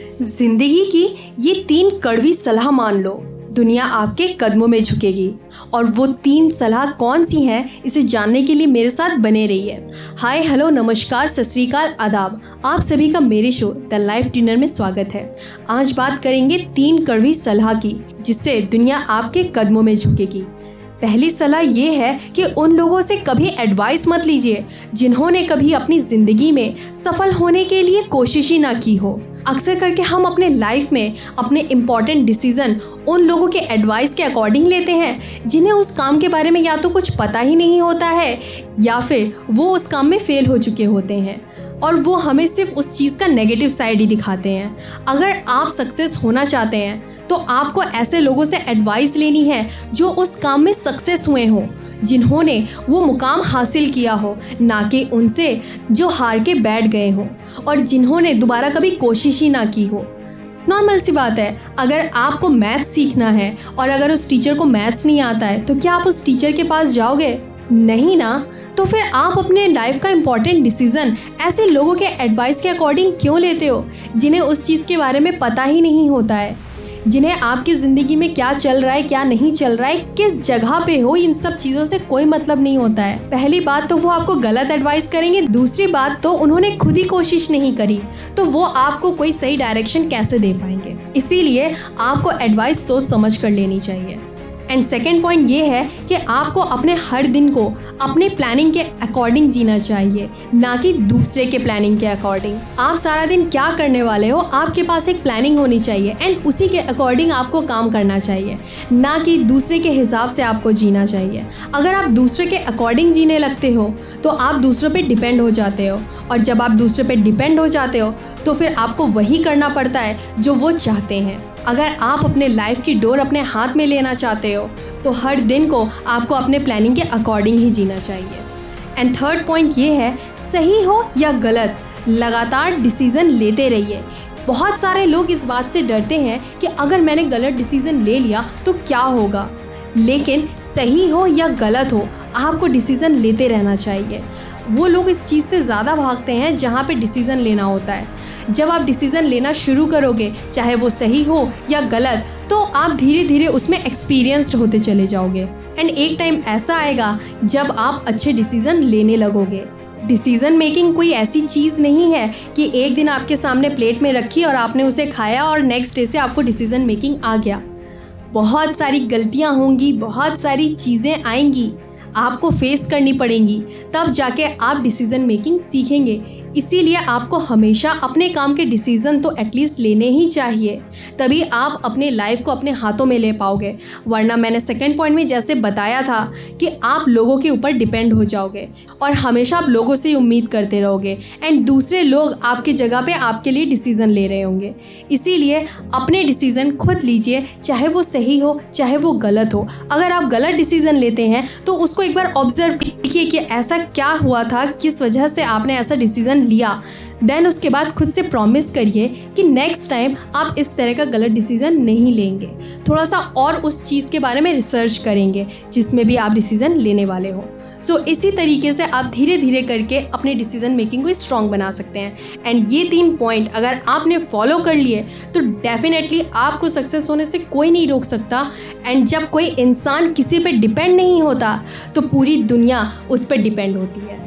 ज़िंदगी की ये तीन कड़वी सलाह मान लो। दुनिया आपके कदमों में झुकेगी। और वो तीन सलाह कौन सी हैं, इसे जानने के लिए मेरे साथ बने रहिए। हाय, हेलो, नमस्कार, सत श्रीकाल, आदाब। आप सभी का मेरे शो, द लाइफ डिनर में स्वागत है। आज बात करेंगे तीन कड़वी सलाह की, जिससे दुनिया आपके कदमों में झुकेगी। पहली सलाह ये है कि उन लोगों से कभी एडवाइस मत लीजिए, जिन्होंने कभी अपनी ज़िंदगी में सफल होने के लिए कोशिश ही ना की हो। अक्सर करके हम अपने लाइफ में अपने इंपॉर्टेंट डिसीज़न उन लोगों के एडवाइस के अकॉर्डिंग लेते हैं, जिन्हें उस काम के बारे में या तो कुछ पता ही नहीं होता है, या फिर वो उस काम में फेल हो चुके होते हैं। और वो हमें सिर्फ़ उस चीज़ का नेगेटिव साइड ही दिखाते हैं। अगर आप सक्सेस होना चाहते हैं तो आपको ऐसे लोगों से एडवाइस लेनी है, जो उस काम में सक्सेस हुए हों। जिन्होंने वो मुकाम हासिल किया हो, ना कि उनसे जो हार के बैठ गए हों और जिन्होंने दोबारा कभी कोशिश ही ना की हो। नॉर्मल सी बात है, अगर आपको मैथ्स सीखना है और अगर उस टीचर को मैथ्स नहीं आता है तो क्या आप उस टीचर के पास जाओगे? नहीं ना? तो फिर आप अपने लाइफ का इम्पोर्टेंट डिसीज़न ऐसे लोगों के एडवाइस के अकॉर्डिंग क्यों लेते हो, जिन्हें उस चीज़ के बारे में पता ही नहीं होता है? जिन्हें आपकी ज़िंदगी में क्या चल रहा है, क्या नहीं चल रहा है, किस जगह पे हो, इन सब चीज़ों से कोई मतलब नहीं होता है। पहली बात तो वो आपको गलत एडवाइस करेंगे, दूसरी बात तो उन्होंने खुद ही कोशिश नहीं करी तो वो आपको कोई सही डायरेक्शन कैसे दे पाएँगे? इसीलिए आपको एडवाइस सोच समझ कर लेनी चाहिए। एंड सेकेंड पॉइंट ये है कि आपको अपने हर दिन को अपने प्लानिंग के अकॉर्डिंग जीना चाहिए, ना कि दूसरे के प्लानिंग के अकॉर्डिंग आप सारा दिन क्या करने वाले हो, आपके पास एक प्लानिंग होनी चाहिए एंड उसी के अकॉर्डिंग आपको काम करना चाहिए, ना कि दूसरे के हिसाब से आपको जीना चाहिए। अगर आप दूसरे के अकॉर्डिंग जीने लगते हो तो आप दूसरों पर डिपेंड हो जाते हो। और जब आप दूसरे पर डिपेंड हो जाते हो तो फिर आपको वही करना पड़ता है जो वो चाहते हैं। अगर आप अपने लाइफ की डोर अपने हाथ में लेना चाहते हो तो हर दिन को आपको अपने प्लानिंग के अकॉर्डिंग ही जीना चाहिए। एंड थर्ड पॉइंट ये है, सही हो या गलत, लगातार डिसीज़न लेते रहिए। बहुत सारे लोग इस बात से डरते हैं कि अगर मैंने गलत डिसीज़न ले लिया तो क्या होगा? लेकिन सही हो या गलत हो, आपको डिसीज़न लेते रहना चाहिए। वो लोग इस चीज़ से ज़्यादा भागते हैं जहाँ पे डिसीज़न लेना होता है। जब आप डिसीज़न लेना शुरू करोगे, चाहे वो सही हो या गलत तो आप धीरे धीरे उसमें एक्सपीरियंस्ड होते चले जाओगे। एंड एक टाइम ऐसा आएगा जब आप अच्छे डिसीज़न लेने लगोगे। डिसीज़न मेकिंग कोई ऐसी चीज़ नहीं है कि एक दिन आपके सामने प्लेट में रखी और आपने उसे खाया और नेक्स्ट डे से आपको डिसीज़न मेकिंग आ गया। बहुत सारी गलतियाँ होंगी, बहुत सारी चीज़ें आएँगी आपको फेस करनी पड़ेंगी। तब जाके आप डिसीज़न मेकिंग सीखेंगे। इसीलिए आपको हमेशा अपने काम के डिसीज़न तो एटलीस्ट लेने ही चाहिए। तभी आप अपने लाइफ को अपने हाथों में ले पाओगे। वरना मैंने सेकेंड पॉइंट में जैसे बताया था कि आप लोगों के ऊपर डिपेंड हो जाओगे और हमेशा आप लोगों से उम्मीद करते रहोगे एंड दूसरे लोग आपकी जगह पे आपके लिए डिसीज़न ले रहे होंगे। इसीलिए अपने डिसीज़न खुद लीजिए, चाहे वो सही हो, चाहे वो गलत हो। अगर आप गलत डिसीज़न लेते हैं तो उसको एक बार ऑब्ज़र्व कीजिए कि ऐसा क्या हुआ था, किस वजह से आपने ऐसा डिसीज़न लिया। देन उसके बाद खुद से प्रॉमिस करिए कि नेक्स्ट टाइम आप इस तरह का गलत डिसीज़न नहीं लेंगे। थोड़ा सा और उस चीज़ के बारे में रिसर्च करेंगे जिसमें भी आप डिसीज़न लेने वाले हो। सो so, इसी तरीके से आप धीरे धीरे करके अपने डिसीज़न मेकिंग को स्ट्रॉन्ग बना सकते हैं। एंड ये तीन पॉइंट अगर आपने फॉलो कर लिए तो डेफिनेटली आपको सक्सेस होने से कोई नहीं रोक सकता। एंड जब कोई इंसान किसी पे डिपेंड नहीं होता तो पूरी दुनिया उस पर डिपेंड होती है।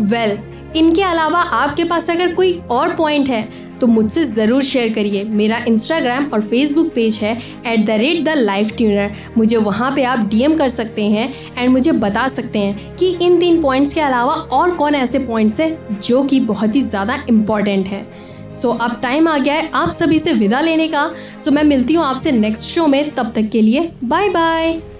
वेल well, इनके अलावा आपके पास अगर कोई और पॉइंट है तो मुझसे ज़रूर शेयर करिए। मेरा इंस्टाग्राम और फेसबुक पेज है at the rate the life tuner मुझे वहाँ पे आप डीएम कर सकते हैं एंड मुझे बता सकते हैं कि इन तीन पॉइंट्स के अलावा और कौन ऐसे पॉइंट्स हैं जो कि बहुत ही ज़्यादा इंपॉर्टेंट हैं। सो so, अब टाइम आ गया है आप सभी से विदा लेने का। सो so, मैं मिलती हूँ आपसे नेक्स्ट शो में। तब तक के लिए बाय बाय